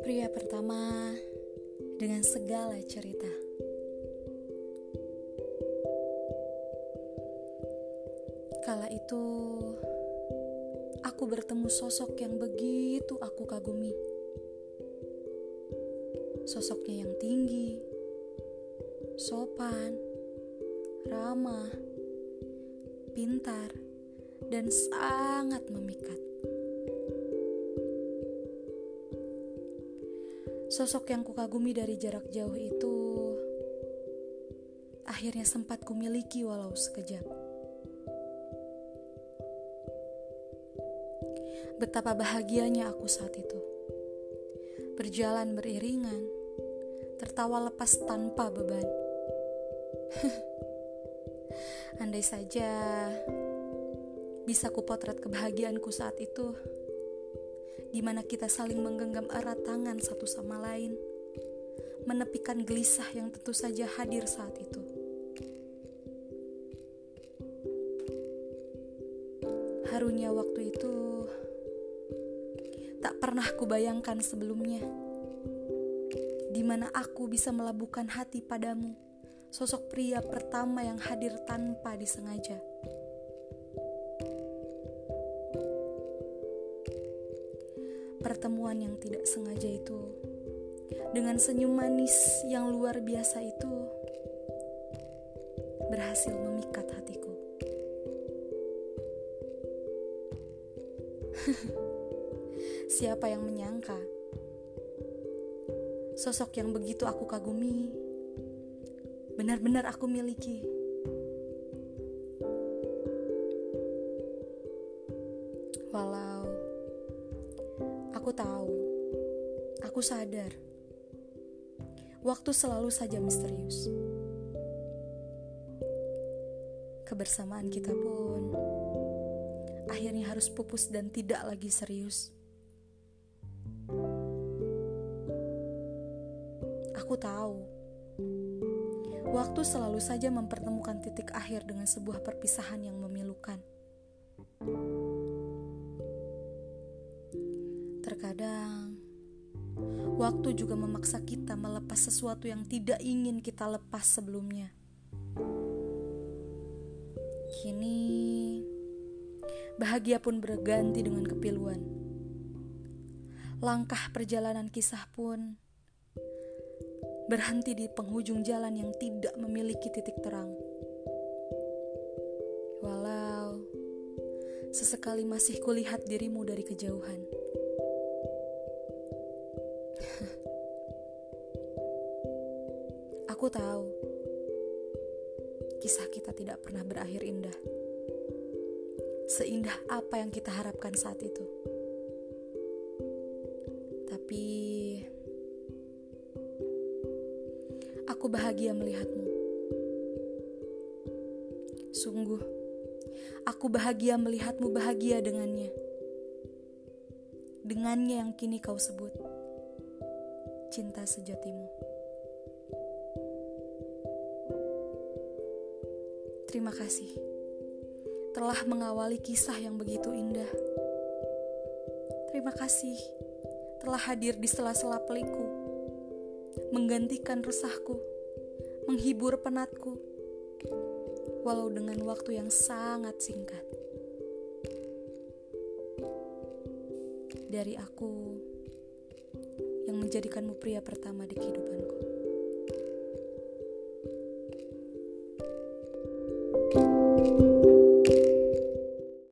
Pria pertama dengan segala cerita. Kala itu, aku bertemu sosok yang begitu aku kagumi. Sosoknya yang tinggi, sopan, ramah, pintar, dan sangat memikat. Sosok yang kukagumi dari jarak jauh itu akhirnya sempat kumiliki walau sekejap. Betapa bahagianya aku saat itu. Berjalan beriringan, tertawa lepas tanpa beban. Andai saja bisa kupotret kebahagiaanku saat itu di mana kita saling menggenggam erat tangan satu sama lain, menepikan gelisah yang tentu saja hadir saat itu. Harunya waktu itu tak pernah kubayangkan sebelumnya, di mana aku bisa melabuhkan hati padamu, sosok pria pertama yang hadir tanpa disengaja. Pertemuan yang tidak sengaja itu dengan senyum manis yang luar biasa itu berhasil memikat hatiku. Siapa yang menyangka sosok yang begitu aku kagumi benar-benar aku miliki. Walau Aku tahu, aku sadar, waktu selalu saja misterius. Kebersamaan kita pun akhirnya harus pupus dan tidak lagi serius. Aku tahu, waktu selalu saja mempertemukan titik akhir dengan sebuah perpisahan yang memilukan. Terkadang, waktu juga memaksa kita melepas sesuatu yang tidak ingin kita lepas sebelumnya. Kini, bahagia pun berganti dengan kepiluan. Langkah perjalanan kisah pun berhenti di penghujung jalan yang tidak memiliki titik terang. Walau sesekali masih kulihat dirimu dari kejauhan. Aku tahu kisah kita tidak pernah berakhir indah. Seindah apa yang kita harapkan saat itu. Tapi aku bahagia melihatmu. Sungguh, aku bahagia melihatmu bahagia dengannya. Dengannya yang kini kau sebut cinta sejatimu. Terima kasih telah mengawali kisah yang begitu indah. Terima kasih telah hadir di sela-sela peliku, menggantikan resahku, menghibur penatku, walau dengan waktu yang sangat singkat. Dari aku, yang menjadikanmu pria pertama di kehidupanku.